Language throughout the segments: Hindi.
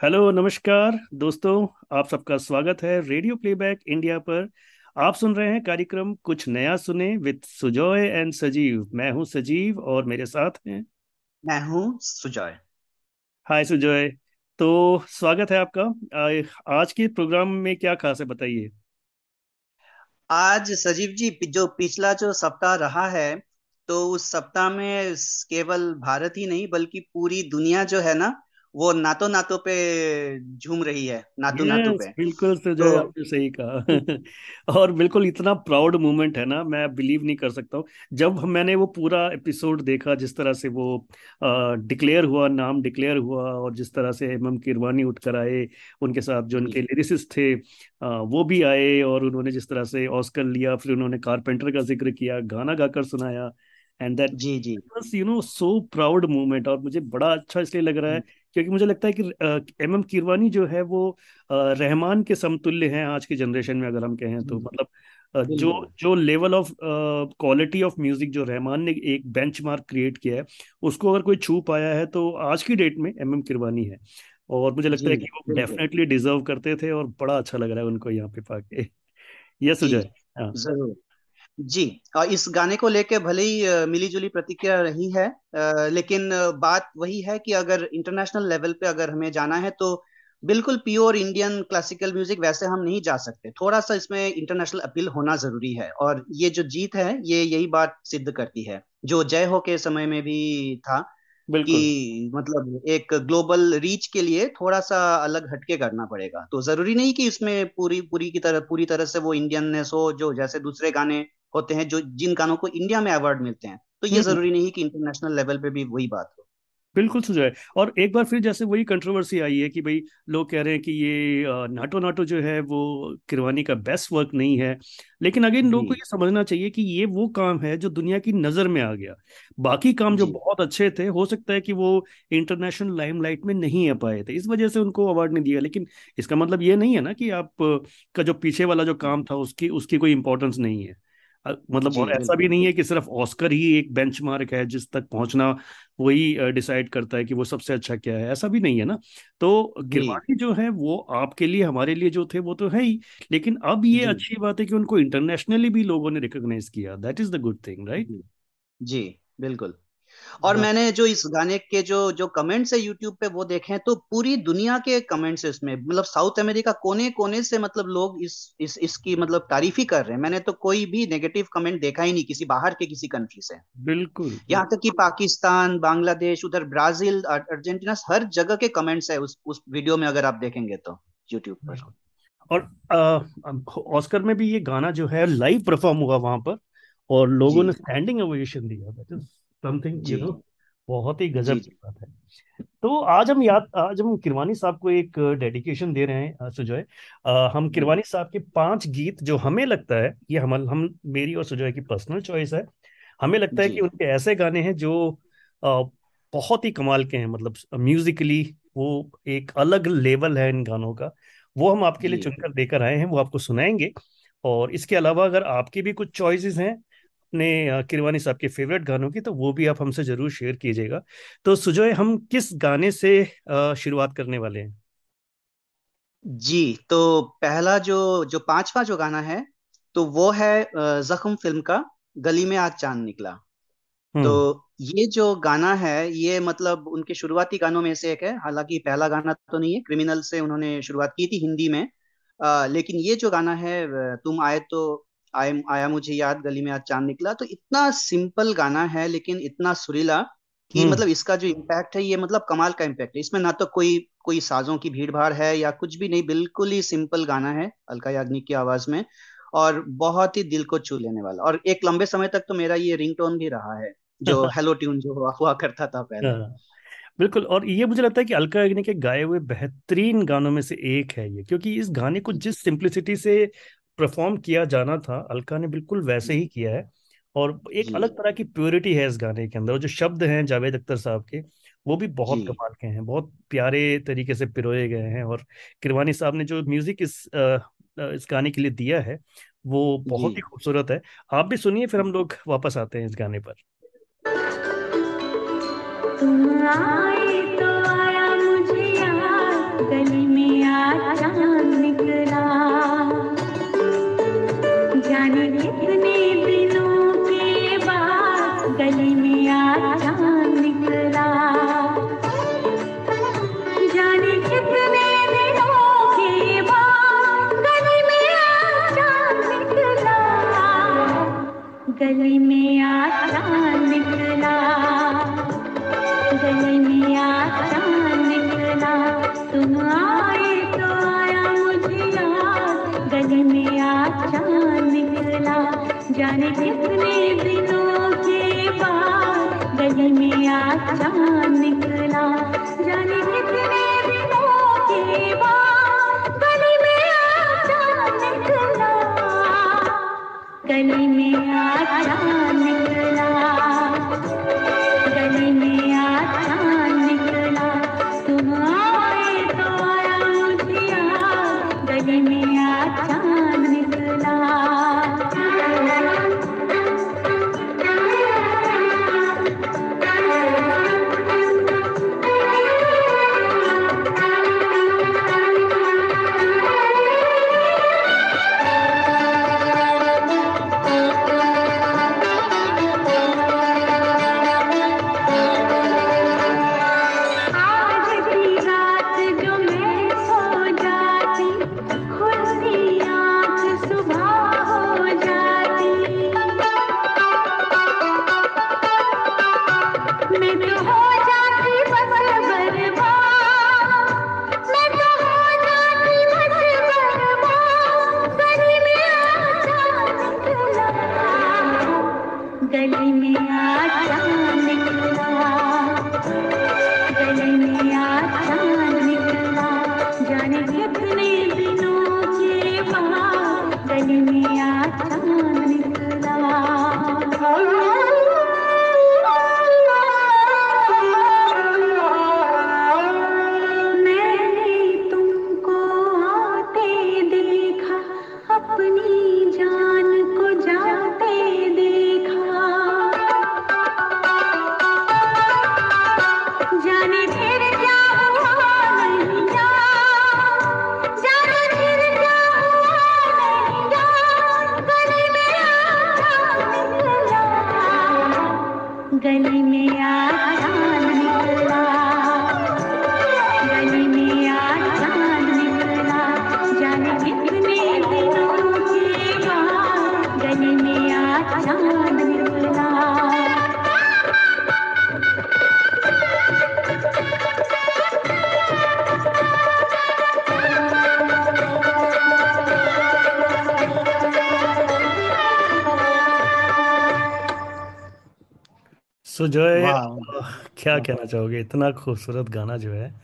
हेलो नमस्कार। दोस्तों आप सबका स्वागत है रेडियो प्लेबैक इंडिया पर। आप सुन रहे हैं कार्यक्रम कुछ नया सुने विद सुजॉय एंड सजीव। मैं हूँ सजीव और मेरे साथ हैं। मैं हूँ सुजॉय। हाय सुजॉय। तो स्वागत है आपका। आज के प्रोग्राम में क्या खास है बताइए। आज सजीव जी जो पिछला जो सप्ताह रहा है तो उस सप्ताह में केवल भारत ही नहीं बल्कि पूरी दुनिया जो है ना वो नातो नातो पे झूम रही है नातू नातू यस पे। बिल्कुल तो आपने सही कहा। और बिल्कुल इतना प्राउड मोमेंट है ना मैं बिलीव नहीं कर सकता हूँ। जब मैंने वो पूरा एपिसोड देखा जिस तरह से वो डिक्लेयर हुआ नाम डिक्लेयर हुआ और जिस तरह से एम एम किरवानी उठकर आए उनके साथ जो उनके जी। लिरिसिस्ट थे अ, वो भी आए और उन्होंने जिस तरह से ऑस्कर लिया फिर उन्होंने कारपेंटर का ज़िक्र किया गाना गाकर सुनाया एंड दैट जी जी। बस you know so proud moment और मुझे बड़ा अच्छा इसलिए लग रहा है क्योंकि मुझे लगता है कि एम एम किरवानी जो है वो रहमान के समतुल्य हैं आज की जनरेशन में अगर हम कहें तो। मतलब जो जो level of quality of music जो रहमान ने एक बेंचमार्क क्रिएट किया है उसको अगर कोई छू पाया है तो आज की डेट में एम एम किरवानी है। और मुझे लगता है कि वो डेफिनेटली डिजर्व करते थे और बड़ा अच्छा लग रहा है उनको यहाँ पे पाके। यस सुजय हाँ। ज़रूर। जी और इस गाने को लेके भले ही मिली जुली प्रतिक्रिया रही है लेकिन बात वही है कि अगर इंटरनेशनल लेवल पे अगर हमें जाना है तो बिल्कुल प्योर इंडियन क्लासिकल म्यूज़िक वैसे हम नहीं जा सकते। थोड़ा सा इसमें इंटरनेशनल अपील होना ज़रूरी है और ये जो जीत है ये यही बात सिद्ध करती है जो जय हो के समय में भी था कि मतलब एक ग्लोबल रीच के लिए थोड़ा सा अलग हटके करना पड़ेगा। तो ज़रूरी नहीं कि इसमें पूरी पूरी की तरह पूरी तरह से वो इंडियननेस हो जो जैसे दूसरे गाने होते हैं जो जिन गानों को इंडिया में अवार्ड मिलते हैं। तो ये हम्म ज़रूरी नहीं कि इंटरनेशनल लेवल पे भी वही बात हो। बिल्कुल सुझाव है। और एक बार फिर जैसे वही कंट्रोवर्सी आई है कि भाई लोग कह रहे हैं कि ये नाटो नाटो जो है वो किरवानी का बेस्ट वर्क नहीं है। लेकिन अगेन लोगों को ये समझना चाहिए कि ये वो काम है जो दुनिया की नज़र में आ गया। बाकी काम जो बहुत अच्छे थे हो सकता है कि वो इंटरनेशनल लाइमलाइट में नहीं आ पाए थे। इस वजह से उनको अवार्ड नहीं दिया। लेकिन इसका मतलब ये नहीं है ना कि आप का जो पीछे वाला जो काम था उसकी उसकी कोई इंपॉर्टेंस नहीं है। मतलब और ऐसा भी नहीं है कि सिर्फ़ ऑस्कर ही एक बेंचमार्क है जिस तक पहुँचना वही डिसाइड करता है कि वो सबसे अच्छा क्या है ऐसा भी नहीं है ना। तो गिरवाड़ी जो है वो आपके लिए हमारे लिए जो थे वो तो है ही लेकिन अब ये अच्छी बात है कि उनको इंटरनेशनली भी लोगों ने रिकोगनाइज किया that is the good thing right जी। जी बिल्कुल। और मैंने जो इस गाने के जो जो कमेंट्स है यूट्यूब पे वो देखे हैं तो पूरी दुनिया के कमेंट्स है इसमें। मतलब साउथ अमेरिका कोने कोने से मतलब लोग इस इस इसकी मतलब तारीफ़ ही कर रहे हैं। मैंने तो कोई भी नेगेटिव कमेंट देखा ही नहीं किसी बाहर के किसी कंट्री से। बिल्कुल। यहाँ तक कि पाकिस्तान बांग्लादेश उधर ब्राज़ील अर्जेंटीना हर जगह के कमेंट्स है उस उस वीडियो में अगर आप देखेंगे तो यूट्यूब पर। और ऑस्कर में भी ये गाना जो है लाइव परफॉर्म हुआ वहाँ पर और लोगों ने स्टैंडिंग ओवेशन दिया। समथिंग यू नो बहुत ही गजब की बात है। तो आज हम याद आज हम किरवानी साहब को एक डेडिकेशन दे रहे हैं सुजॉय। हम किरवानी साहब के पाँच गीत जो हमें लगता है ये हम हम मेरी और सुजॉय की पर्सनल चॉइस है। हमें लगता है कि उनके ऐसे गाने हैं जो अ, बहुत ही कमाल के हैं मतलब म्यूजिकली वो एक अलग लेवल है इन गानों का। वो हम आपके लिए चुनकर देकर आए हैं वो आपको सुनाएँगे। और इसके अलावा अगर आपके भी कुछ चॉइसेस हैं अपने किरवानी साहब के फेवरेट गानों की तो वो भी आप हमसे ज़रूर शेयर कीजिएगा। तो सुजॉय हम किस गाने से शुरुआत करने वाले हैं? जी तो पहला जो जो पांचवा जो गाना है तो वो है जख्म फ़िल्म का गली में आज चाँद निकला। तो हम्म। ये जो गाना है ये मतलब उनके शुरुआती गानों में से एक है हालाँकि पहला गाना तो नहीं है क्रिमिनल से उन्होंने शुरुआत की थी हिंदी में। अ, लेकिन ये जो गाना है तुम आए तो आए आया मुझे याद गली में आज चाँद निकला। तो इतना सिंपल गाना है लेकिन इतना सुरीला कि हम्म। मतलब इसका जो इम्पैक्ट है ये मतलब कमाल का इम्पैक्ट है। इसमें ना तो कोई कोई साजों की भीड़ भाड़ है या कुछ भी नहीं बिल्कुल ही सिंपल गाना है अलका याग्निक की आवाज़ में और बहुत ही दिल को छू लेने वाला। और एक लंबे समय तक तो मेरा ये रिंगटोन भी रहा है जो हेलो ट्यून जो हुआ हुआ करता था पहले। हाँ, बिल्कुल और ये मुझे लगता है कि अलका याग्निक के गाए हुए बेहतरीन गानों में से एक है ये क्योंकि इस गाने को जिस सिंप्लिसिटी से परफॉर्म किया जाना था अलका ने बिल्कुल वैसे ही किया है। और एक अलग तरह की प्योरिटी है इस गाने के अंदर और जो शब्द हैं जावेद अख्तर साहब के वो भी बहुत कमाल के हैं बहुत प्यारे तरीके से पिरोए गए हैं। और किरवानी साहब ने जो म्यूज़िक इस अ, इस गाने के लिए दिया है वो बहुत ही खूबसूरत है। आप भी सुनिए फिर हम लोग वापस आते हैं इस गाने पर। तुम आए तो आया मुझे याद गली में चाँद निकला। गली में आता निकला। गली में आता निकला। तुम आए तो आया मुझे याद। गली में आता निकला। जाने कितने दिनों के बाद गली में आसान निकला। गली में आज सो जो है क्या कहना चाहोगे? इतना खूबसूरत गाना जो है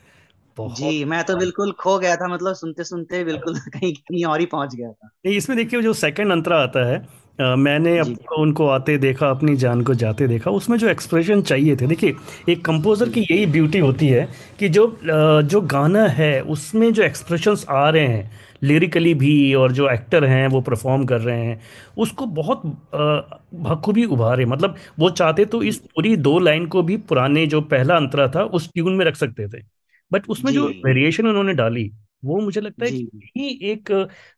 बहुत जी मैं तो बिल्कुल खो गया था मतलब सुनते सुनते बिल्कुल कहीं कहीं और ही पहुँच गया था। नहीं इसमें देखिए जो सेकंड अंतरा आता है मैंने अब उनको आते देखा अपनी जान को जाते देखा उसमें जो एक्सप्रेशन चाहिए थे देखिए एक कंपोजर की यही ब्यूटी होती है कि जो जो गाना है उसमें जो एक्सप्रेशंस आ रहे हैं लिरिकली भी और जो एक्टर हैं वो परफॉर्म कर रहे हैं उसको बहुत बखूबी उभारे। मतलब वो चाहते तो इस पूरी दो लाइन को भी पुराने जो पहला अंतरा था उस ट्यून में रख सकते थे। बट उसमें जो। वेरिएशन उन्होंने डाली वो मुझे लगता है कि एक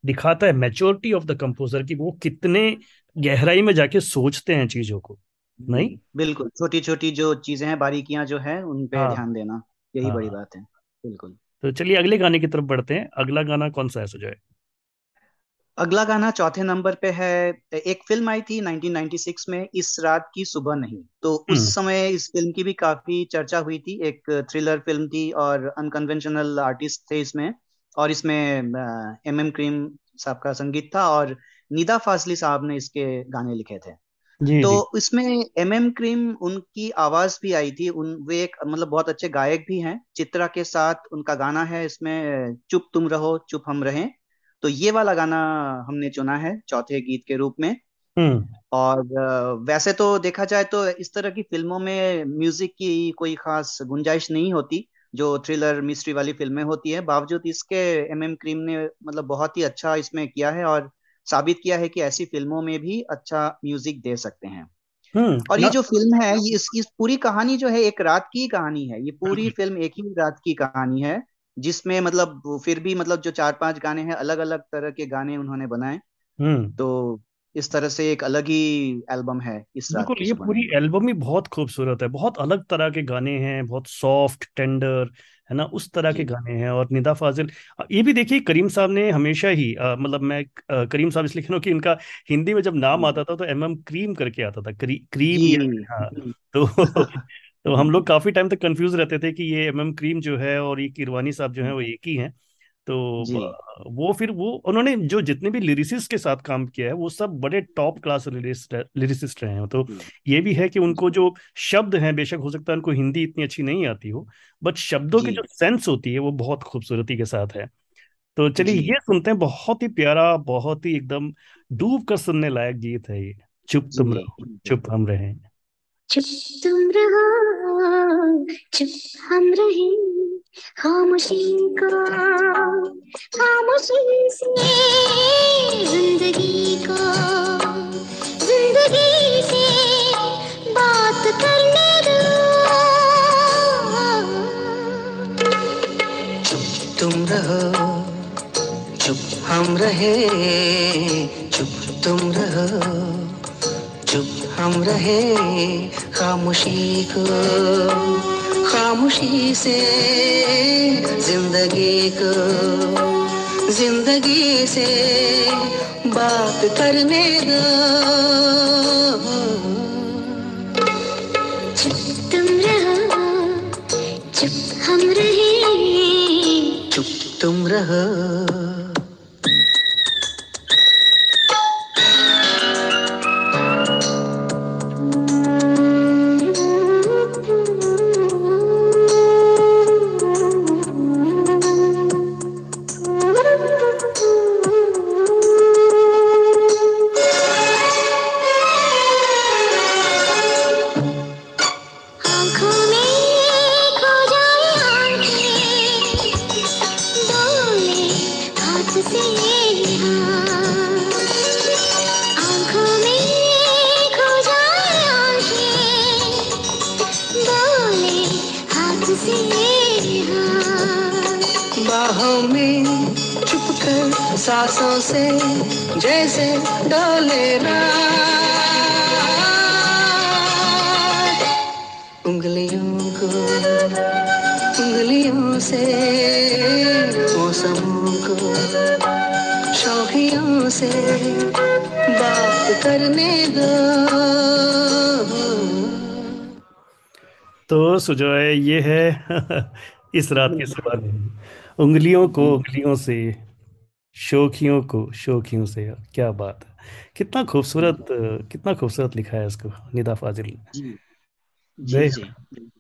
दिखाता है मैच्योरिटी ऑफ़ द कंपोजर कि वो कितने गहराई में जाके सोचते हैं चीज़ों को नहीं? बिल्कुल। छोटी छोटी जो चीज़ें हैं बारीकियाँ जो हैं उन पे हाँ। ध्यान देना यही बड़ी हाँ। बात है बिल्कुल। तो चलिए अगले गाने की तरफ़ बढ़ते हैं। अगला गाना कौन सा है सुजय अगला गाना चौथे नंबर पे है। एक फ़िल्म आई थी 1996 में इस रात की सुबह नहीं। तो उस हम्म। समय इस फ़िल्म की भी काफ़ी चर्चा हुई थी। एक थ्रिलर फ़िल्म थी और अनकन्वेंशनल आर्टिस्ट थे इसमें। और इसमें एम एम क्रीम साहब का संगीत था और निदा फाजली साहब ने इसके गाने लिखे थे। जी तो जी। इसमें एम एम क्रीम उनकी आवाज़ भी आई थी उन वे एक मतलब बहुत अच्छे गायक भी हैं चित्रा के साथ उनका गाना है इसमें चुप तुम रहो चुप हम रहें। तो ये वाला गाना हमने चुना है चौथे गीत के रूप में। हम्म। और वैसे तो देखा जाए तो इस तरह की फ़िल्मों में म्यूज़िक की कोई खास गुंजाइश नहीं होती जो थ्रिलर मिस्ट्री वाली फ़िल्में होती है बावजूद इसके एम एम क्रीम ने मतलब बहुत ही अच्छा इसमें किया है और साबित किया है कि ऐसी फ़िल्मों में भी अच्छा म्यूज़िक दे सकते हैं। हम्म और ये जो फ़िल्म है ये इस, इस पूरी कहानी जो है एक रात की कहानी है। ये पूरी फ़िल्म एक ही रात की कहानी है जिसमें मतलब फिर भी मतलब जो चार पाँच गाने हैं अलग अलग तरह के गाने उन्होंने बनाए। हम्म। तो इस तरह से एक अलग ही एल्बम है इस बिल्कुल की ये पूरी एल्बम ही बहुत खूबसूरत है बहुत अलग तरह के गाने हैं बहुत सॉफ्ट टेंडर है ना उस तरह के गाने हैं और निदा फाजिल। ये भी देखिए करीम साहब ने हमेशा ही मतलब मैं अ, करीम साहब इसलिए कह कि इनका हिंदी में जब नाम आता था तो एम एम क्रीम करके आता था क्री, क्रीम हाँ तो तो हम लोग काफ़ी टाइम तक कंफ्यूज रहते थे कि ये एम एम क्रीम जो है और ये किरवानी साहब जो है वो एक ही हैं। तो जी। वो फिर वो उन्होंने जो जितने भी लिरिसिस्ट के साथ काम किया है वो सब बड़े टॉप क्लास लिरिसिस्ट रहे हैं। तो ये भी है कि उनको जो शब्द हैं बेशक हो सकता है उनको हिंदी इतनी अच्छी नहीं आती हो बट शब्दों की जो। सेंस होती है वो बहुत खूबसूरती के साथ है। तो चलिए ये सुनते हैं बहुत ही प्यारा बहुत ही एकदम डूब कर सुनने लायक गीत है ये। चुप तुम रहो चुप हम रहे। चुप तुम रहो चुप हम रहे। खामोशी को, खामोशी से ज़िंदगी को, ज़िंदगी से बात करने दो। तुम रहो, चुप हम रहे, चुप तुम रहो, चुप हम रहे खामोशी को। खामोशी से ज़िंदगी को ज़िंदगी से बात करने दो। चुप तुम रहो चुप हम रहे। चुप तुम रहो। शौकियों से बात करने दो। तो सुजॉय ये है इस रात के सुबह में उंगलियों को उंगलियों से शोखियों को शोखियों से क्या बात है। कितना खूबसूरत कितना खूबसूरत लिखा है इसको निदा फाजिल। ने जी जी।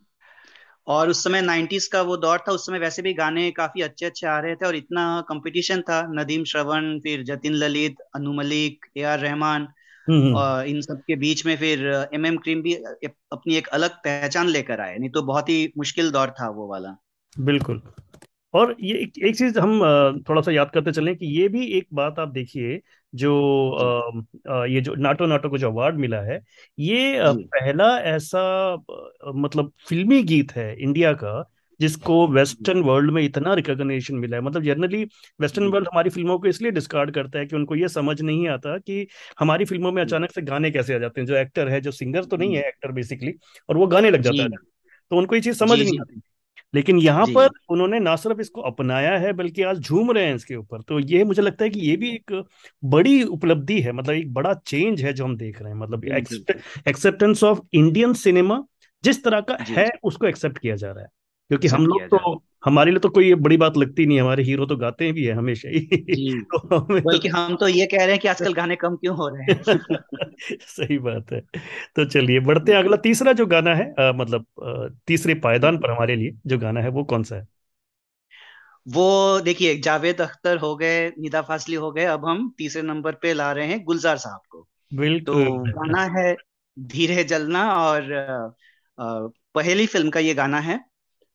और उस समय 90s का वो दौर था उस समय वैसे भी गाने काफ़ी अच्छे अच्छे आ रहे थे और इतना कंपटीशन था। नदीम श्रवण फिर जतिन ललित अनु मलिक ए आर रहमान हम्म हम्म, और इन सब के बीच में फिर एम एम क्रीम भी अपनी एक अलग पहचान लेकर आए। नहीं तो बहुत ही मुश्किल दौर था वो वाला। बिल्कुल। और ये एक, एक चीज़ हम थोड़ा सा याद करते चलें कि ये भी एक बात आप देखिए जो अ, ये जो नाटो नाटो को जो अवार्ड मिला है ये पहला ऐसा मतलब फिल्मी गीत है इंडिया का जिसको वेस्टर्न वर्ल्ड में इतना रिकॉग्निशन मिला है। मतलब जनरली वेस्टर्न वर्ल्ड हमारी फ़िल्मों को इसलिए डिस्कार्ड करता है कि उनको ये समझ नहीं आता कि हमारी फ़िल्मों में अचानक से गाने कैसे आ जाते हैं। जो एक्टर है जो सिंगर तो नहीं है एक्टर बेसिकली और वो गाने लग जाता है। तो उनको ये चीज़ समझ नहीं आती। लेकिन यहाँ पर उन्होंने ना सिर्फ़ इसको अपनाया है बल्कि आज झूम रहे हैं इसके ऊपर। तो ये मुझे लगता है कि ये भी एक बड़ी उपलब्धि है मतलब एक बड़ा चेंज है जो हम देख रहे हैं। मतलब एक्सेप्टेंस ऑफ़ इंडियन सिनेमा जिस तरह का है उसको एक्सेप्ट किया जा रहा है। क्योंकि हम लोग तो हमारे लिए तो कोई ये बड़ी बात लगती नहीं हमारे हीरो तो गाते भी है हमेशा ही। तो हमें तो बल्कि हम तो ये कह रहे हैं कि आजकल गाने कम क्यों हो रहे हैं? सही बात है। तो चलिए बढ़ते हैं। अगला तीसरा जो गाना है अ, मतलब अ, तीसरे पायदान पर हमारे लिए जो गाना है वो कौन सा है? वो देखिए जावेद अख्तर हो गए निदा फासली हो गए अब हम तीसरे नंबर पे ला रहे हैं गुलजार साहब को। बिल्कुल तो बिल्कुल। गाना है धीरे जलना और पहली फ़िल्म का ये गाना है।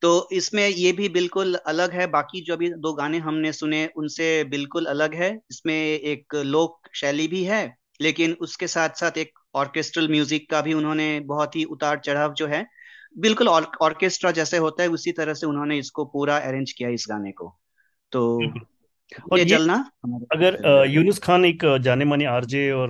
तो इसमें ये भी बिल्कुल अलग है। बाकी जो अभी दो गाने हमने सुने उनसे बिल्कुल अलग है। इसमें एक लोक शैली भी है लेकिन उसके साथ साथ एक ऑर्केस्ट्रल म्यूज़िक का भी उन्होंने बहुत ही उतार चढ़ाव जो है बिल्कुल ऑर्केस्ट्रा जैसे होता है उसी तरह से उन्होंने इसको पूरा अरेंज किया इस गाने को। तो और ये ये जलना अगर यूनुस खान एक जाने माने आरजे और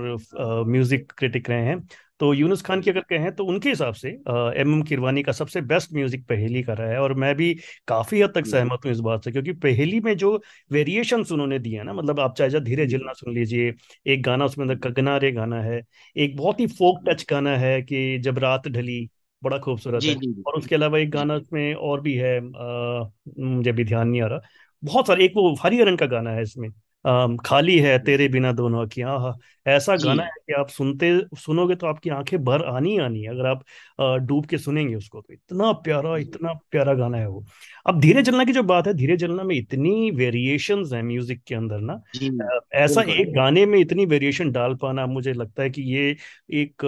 म्यूज़िक क्रिटिक रहे हैं तो यूनुस खान की अगर कहें तो उनके हिसाब से एम एम किरवानी का सबसे बेस्ट म्यूज़िक पहेली का रहा है और मैं भी काफ़ी हद तक सहमत हूँ इस बात से क्योंकि पहेली में जो वेरिएशन उन्होंने दिए ना मतलब आप चाहे धीरे जलना सुन लीजिए एक गाना उसमें अंदर कगना रे गाना है एक बहुत ही फोक टच गाना है कि जब रात ढली बड़ा खूबसूरत है जी और उसके अलावा एक गाना उसमें और भी है मुझे भी ध्यान नहीं आ रहा बहुत सारे एक वो हरिहरन का गाना है इसमें खाली है तेरे बिना दोनों अखियाँ आहा। ऐसा गाना है कि आप सुनते सुनोगे तो आपकी आँखें भर आनी आनी है अगर आप डूब के सुनेंगे उसको तो। इतना प्यारा इतना प्यारा गाना है वो। अब धीरे चलना की जो बात है धीरे चलना में इतनी वेरिएशन है म्यूज़िक के अंदर ना ऐसा एक गाने में इतनी वेरिएशन डाल पाना मुझे लगता है कि ये एक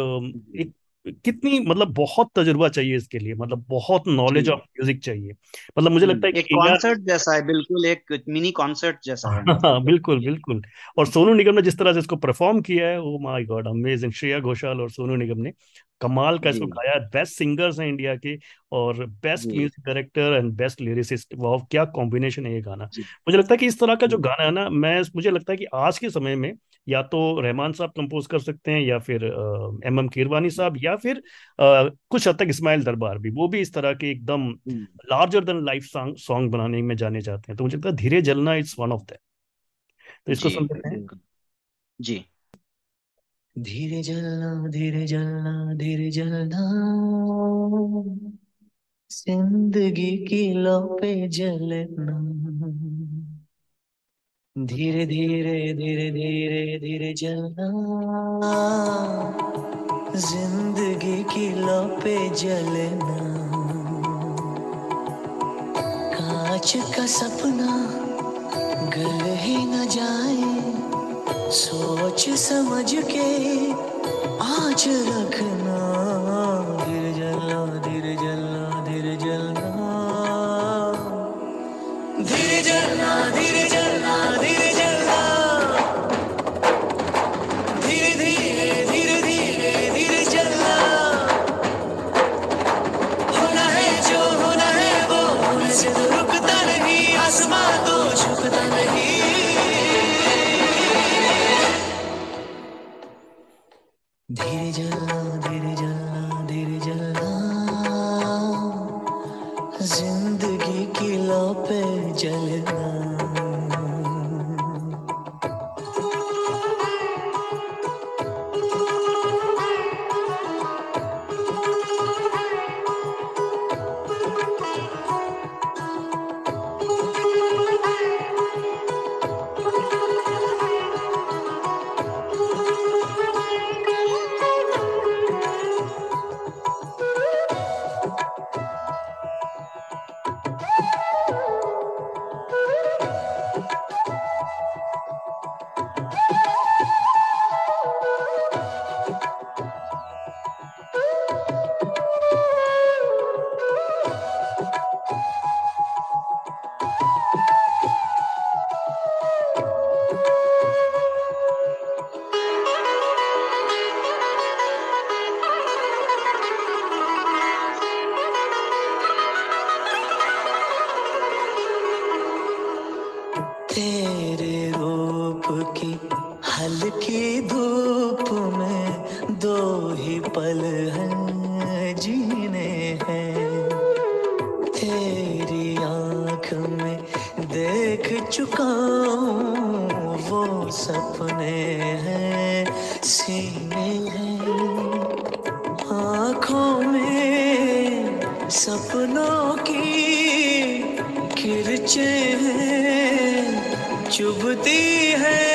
एक कितनी मतलब बहुत तजुर्बा चाहिए इसके लिए मतलब बहुत नॉलेज ऑफ़ म्यूज़िक चाहिए। मतलब मुझे लगता है कि एक कॉन्सर्ट जैसा है बिल्कुल एक मिनी कॉन्सर्ट जैसा है। हाँ बिल्कुल बिल्कुल। और सोनू निगम ने जिस तरह से इसको परफॉर्म किया है ओ my God amazing Shreya Ghoshal और सोनू निगम ने। कमाल का इसको गाया बेस्ट सिंगर्स हैं इंडिया के और best music director and best lyricist वाह क्या कॉम्बिनेशन है ये गाना। मुझे लगता है कि इस तरह का जो गाना है ना मैं मुझे लगता है कि आज के समय में या तो रहमान साहब कंपोज कर सकते हैं या फिर एम एम कीरवानी साहब या फिर अ, कुछ हद तक इस्माइल दरबार भी। वो भी इस तरह के एकदम larger than life song song बनाने में जाने जाते हैं। तो मुझे लगता है धीरे जलना इट्स वन ऑफ़ दैट तो इसको जी सुन लेते हैं जी। धीरे जलना धीरे जलना धीरे जलना। ज़िंदगी की लौ पे जलना। धीरे धीरे धीरे धीरे धीरे जलना। ज़िंदगी की लौ पे जलना। कांच का सपना, गल ही न जाए। सोच समझ के आज रखना। चुभती है।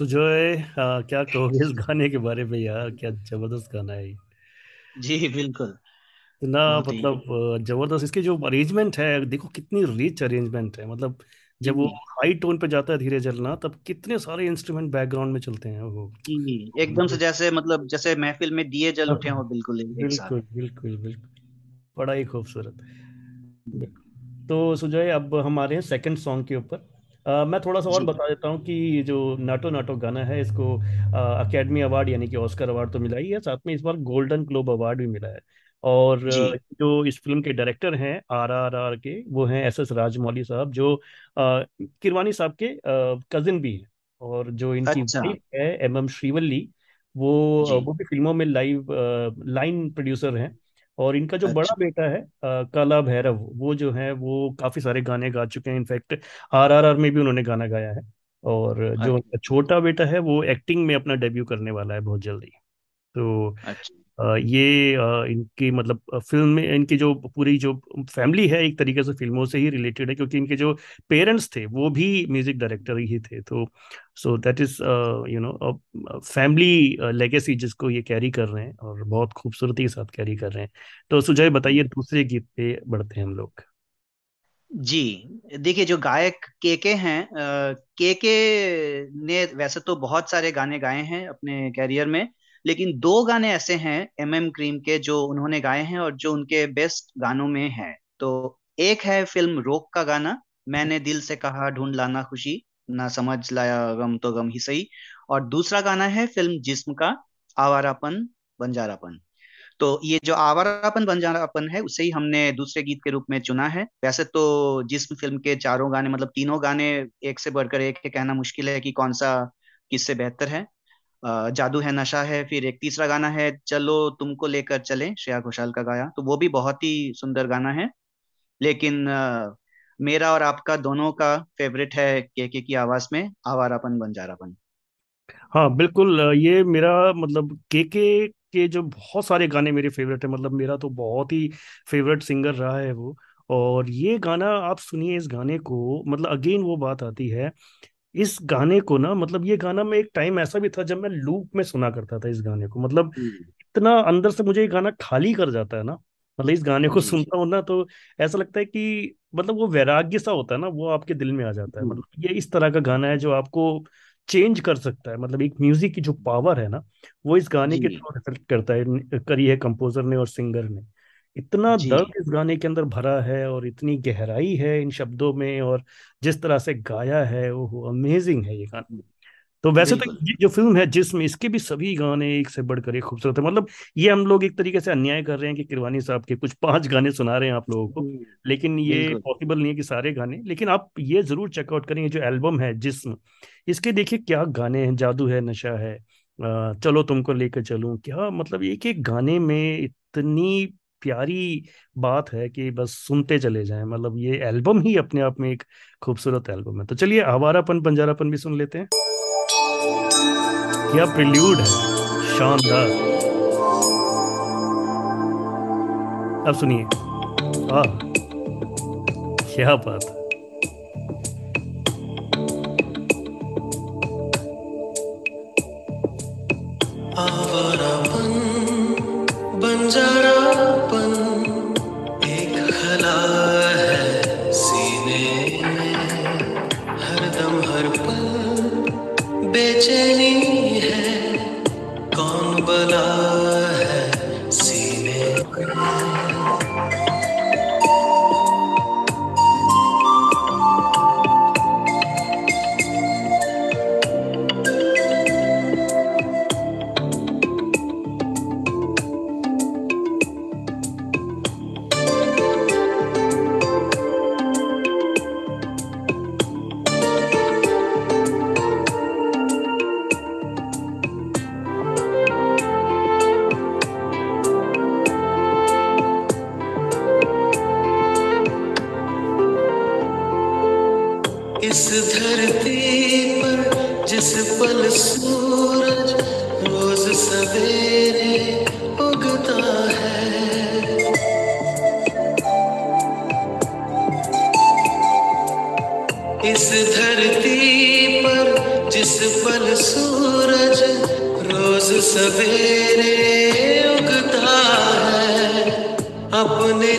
सुजोय आ, क्या कहोगे इस गाने के बारे में यार? क्या ज़बरदस्त गाना है जी बिल्कुल। ही मतलब ज़बरदस्त इसके जो अरेंजमेंट है देखो कितनी रिच अरेंजमेंट है। मतलब जब वो हाई टोन पे जाता है धीरे चलना तब कितने सारे इंस्ट्रूमेंट बैकग्राउंड में चलते हैं वो। एकदम से जैसे मतलब जैसे महफिल में दिए जल उठे हो बिल्कुल बिल्कुल बिल्कुल बिल्कुल। बड़ा ही खूबसूरत। तो सुजय अब हमारे हैं सेकंड सॉन्ग के ऊपर। अ, मैं थोड़ा सा और बता देता हूँ कि जो नाटो नाटो गाना है इसको अकेडमी अवार्ड यानी कि ऑस्कर अवार्ड तो मिला ही है साथ में इस बार गोल्डन ग्लोब अवार्ड भी मिला है। और जो। इस फ़िल्म के डायरेक्टर हैं आर आर आर के वो हैं एस एस राजमौली साहब जो किरवानी साहब के कजिन भी हैं। और जो इनकी अच्छा। वाइफ है एम एम श्रीवल्ली वो वो भी फ़िल्मों में लाइव लाइन प्रोड्यूसर हैं। और इनका जो बड़ा अच्छा। बेटा है आ, काला भैरव वो जो है वो काफ़ी सारे गाने गा चुके हैं। इनफैक्ट आर आर आर में भी उन्होंने गाना गाया है। और जो अच्छा। छोटा बेटा है वो एक्टिंग में अपना डेब्यू करने वाला है बहुत जल्दी। तो अच्छा। ये इनकी मतलब फ़िल्म में इनकी जो पूरी जो फैमिली है एक तरीके से फ़िल्मों से ही रिलेटेड है, क्योंकि इनके जो पेरेंट्स थे वो भी म्यूज़िक डायरेक्टर ही थे। तो so that is you know family legacy जिसको ये कैरी कर रहे हैं और बहुत खूबसूरती के साथ कैरी कर रहे हैं। तो सुजय, बताइए दूसरे गीत पे बढ़ते हैं हम लोग। जी, देखिए जो गायक के के हैं के के ने वैसे तो बहुत सारे गाने गाए हैं अपने कैरियर में लेकिन दो गाने ऐसे हैं एम एम क्रीम के, जो उन्होंने गाए हैं और जो उनके बेस्ट गानों में हैं। तो एक है फ़िल्म रोक का गाना, मैंने दिल से कहा, ढूंढ लाना खुशी, ना समझ लाया गम तो गम ही सही। और दूसरा गाना है फ़िल्म जिस्म का, आवारापन, बंजारापन। तो ये जो आवारापन, बंजारापन है, उसे ही हमने दूसरे गीत के रूप में चुना है। वैसे तो जिस्म फ़िल्म के चारों गाने मतलब तीनों गाने एक से बढ़कर एक के कहना मुश्किल है कि कौन सा किससे बेहतर है। जादू है, नशा है, फिर एक तीसरा गाना है, चलो तुमको लेकर चले, श्रेया घोषाल का गाया। तो वो भी बहुत ही सुंदर गाना है। लेकिन मेरा और आपका दोनों का फेवरेट है के के की आवाज़ में, आवारापन बंजारापन हाँ बिल्कुल ये मेरा मतलब के के के जो बहुत सारे गाने मेरे फेवरेट है मतलब मेरा तो बहुत ही फेवरेट सिंगर रहा है वो। और ये गाना आप सुनिए इस गाने को मतलब अगेन वो बात आती है इस गाने को ना मतलब ये गाना में एक टाइम ऐसा भी था जब मैं लूप में सुना करता था इस गाने को। मतलब हम्म, इतना अंदर से मुझे ये गाना खाली कर जाता है ना मतलब इस गाने को सुनता हूँ ना तो ऐसा लगता है कि मतलब वो वैराग्य सा होता है ना वो आपके दिल में आ जाता है। हम्म, मतलब ये इस तरह का गाना है जो आपको चेंज कर सकता है। मतलब एक म्यूज़िक की जो पावर है ना वो इस गाने के थ्रू रिफ्लेक्ट करता है करी है कंपोजर ने और सिंगर ने। इतना दर्द इस गाने के अंदर भरा है और इतनी गहराई है इन शब्दों में और जिस तरह से गाया है वो अमेजिंग है ये गाना। तो वैसे तो जो फ़िल्म है जिसमें इसके भी सभी गाने एक से बढ़कर एक खूबसूरत है मतलब ये हम लोग एक तरीके से अन्याय कर रहे हैं कि किरवानी साहब के कुछ पाँच गाने सुना रहे हैं आप लोगों को हम्म, लेकिन ये पॉसिबल नहीं है कि सारे गाने लेकिन आप ये ज़रूर चेकआउट करेंगे जो एल्बम है जिसम इसके देखिए क्या गाने हैं जादू है नशा है चलो तुमको लेकर चलूँ क्या मतलब एक एक गाने में इतनी प्यारी बात है कि बस सुनते चले जाएँ। मतलब ये एल्बम ही अपने आप में एक खूबसूरत एल्बम है। तो चलिए, आवारापन, पंजारापन भी सुन लेते हैं। क्या प्रिल्यूड है? शानदार। अब सुनिए। क्या बात है। इस धरती पर जिस पल सूरज रोज सवेरे उगता है अपने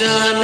जाने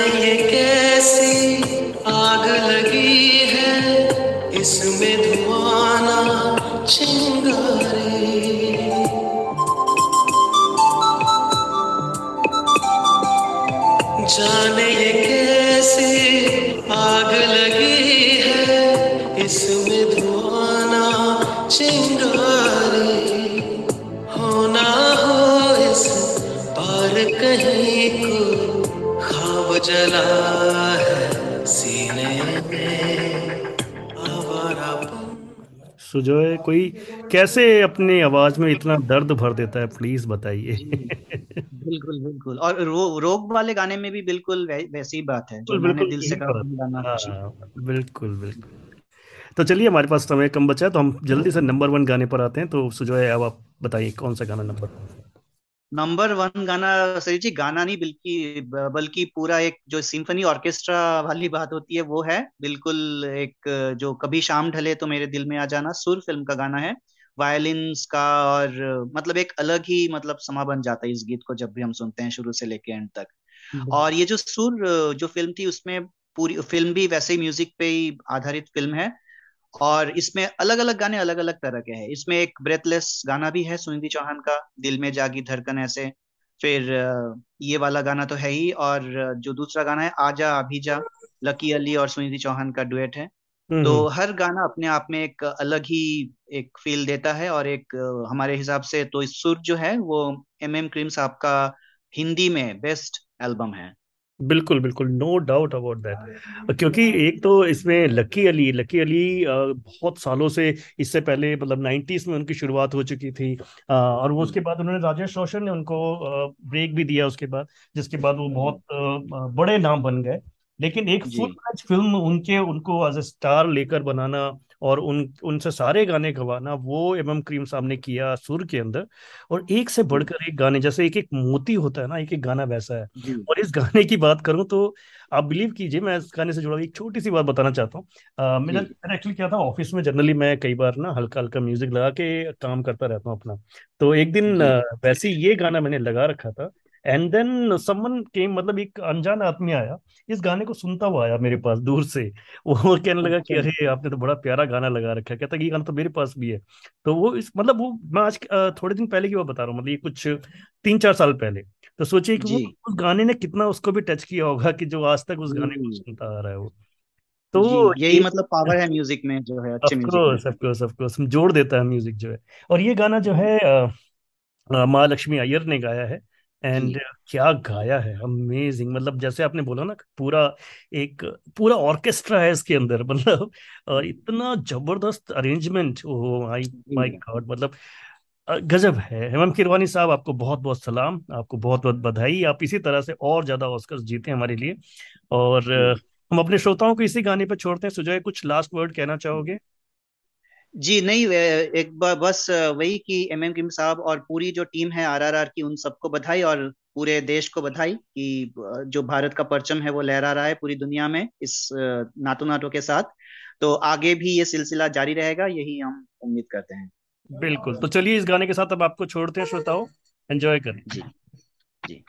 सुजोय कोई कैसे अपनी आवाज़ में इतना दर्द भर देता है प्लीज़ बताइए। बिल्कुल बिल्कुल। और रो, रोग वाले गाने में भी बिल्कुल वै, वैसी बात है जो बिल्कुल बिल्कुल दिल से गाना हाँ। बिल्कुल बिल्कुल। तो चलिए हमारे पास समय कम बचा है तो हम जल्दी से नंबर वन गाने पर आते हैं तो सुजोय अब आप बताइए कौन सा गाना नंबर नंबर वन गाना सही जी गाना नहीं बल्कि बल्कि पूरा एक जो सिम्फनी ऑर्केस्ट्रा वाली बात होती है वो है बिल्कुल एक जो कभी शाम ढले तो मेरे दिल में आ जाना सुर फ़िल्म का गाना है वायलिन्स का और मतलब एक अलग ही मतलब समा बन जाता है इस गीत को जब भी हम सुनते हैं शुरू से लेके एंड तक। और ये जो सुर जो फ़िल्म थी उसमें पूरी फ़िल्म भी वैसे ही म्यूज़िक पे ही आधारित फ़िल्म है और इसमें अलग अलग गाने अलग अलग तरह के हैं। इसमें एक ब्रेथलेस गाना भी है सुनिधि चौहान का दिल में जागी धड़कन ऐसे। फिर ये वाला गाना तो है ही और जो दूसरा गाना है आजा अभी जा लकी अली और सुनिधि चौहान का डुएट है। तो हम्म। हर गाना अपने आप में एक अलग ही एक फील देता है और एक हमारे हिसाब से तो इस सुर जो है वो एम एम क्रीम साहब का हिंदी में बेस्ट एल्बम है। बिल्कुल बिल्कुल नो डाउट अबाउट दैट। क्योंकि एक तो इसमें लकी अली लकी अली बहुत सालों से इससे पहले मतलब 90s में उनकी शुरुआत हो चुकी थी। और वो उसके बाद उन्होंने राजेश रोशन ने उनको ब्रेक भी दिया उसके बाद जिसके बाद वो बहुत बड़े नाम बन गए। लेकिन एक फुल फ़िल्म उनके उनको एज ए स्टार लेकर बनाना और उन उनसे सारे गाने गवाना वो एम एम क्रीम साहब ने किया सुर के अंदर। और एक से बढ़कर एक गाने जैसे एक एक मोती होता है ना एक एक गाना वैसा है। और इस गाने की बात करूँ तो आप बिलीव कीजिए मैं इस गाने से जुड़ा हुआ एक छोटी सी बात बताना चाहता हूँ। मेरा एक्चुअली क्या था ऑफ़िस में जनरली मैं कई बार ना हल्का हल्का म्यूज़िक लगा के काम करता रहता हूँ अपना। तो एक दिन वैसे ये गाना मैंने लगा रखा था एंड देन समवन केम मतलब एक अनजान आदमी आया इस गाने को सुनता हुआ आया मेरे पास दूर से। वो कहने लगा कि अच्छा। अरे आपने तो बड़ा प्यारा गाना लगा रखा है कहता कि ये गाना तो मेरे पास भी है। तो वो इस मतलब वो मैं आज थोड़े दिन पहले की बात बता रहा हूँ मतलब ये कुछ तीन चार साल पहले। तो सोचिए कि वो उस गाने ने कितना उसको भी टच किया होगा कि जो आज तक उस गाने को सुनता आ रहा है वो। तो यही मतलब पावर है म्यूज़िक में जो है अच्छे म्यूज़िक में। ऑफ़ कोर्स ऑफ़ कोर्स जोड़ देता है म्यूज़िक जो है। और ये गाना जो है अ, महालक्ष्मी अय्यर ने गाया है। एंड क्या गाया है अमेजिंग। मतलब जैसे आपने बोला ना पूरा एक पूरा ऑर्केस्ट्रा है इसके अंदर मतलब अ, इतना ज़बरदस्त arrangement oh my my God मतलब गजब है। हेमंत किरवानी साहब आपको बहुत बहुत सलाम आपको बहुत बहुत बधाई। आप इसी तरह से और ज़्यादा ऑस्कर्स जीते हमारे लिए। और हम अपने श्रोताओं को इसी गाने पर छोड़ते हैं। सुजय कुछ लास्ट वर्ड कहना चाहोगे? जी नहीं एक बार बस वही कि एम एम किम साहब और पूरी जो टीम है आरआरआर की उन सबको बधाई और पूरे देश को बधाई कि जो भारत का परचम है वो लहरा रहा है पूरी दुनिया में इस नाटो नाटो के साथ। तो आगे भी ये सिलसिला जारी रहेगा यही हम उम्मीद करते हैं। बिल्कुल तो चलिए इस गाने के साथ अब आपको छोड़ते हैं श्रोताओं। एंजॉय करें। जी जी।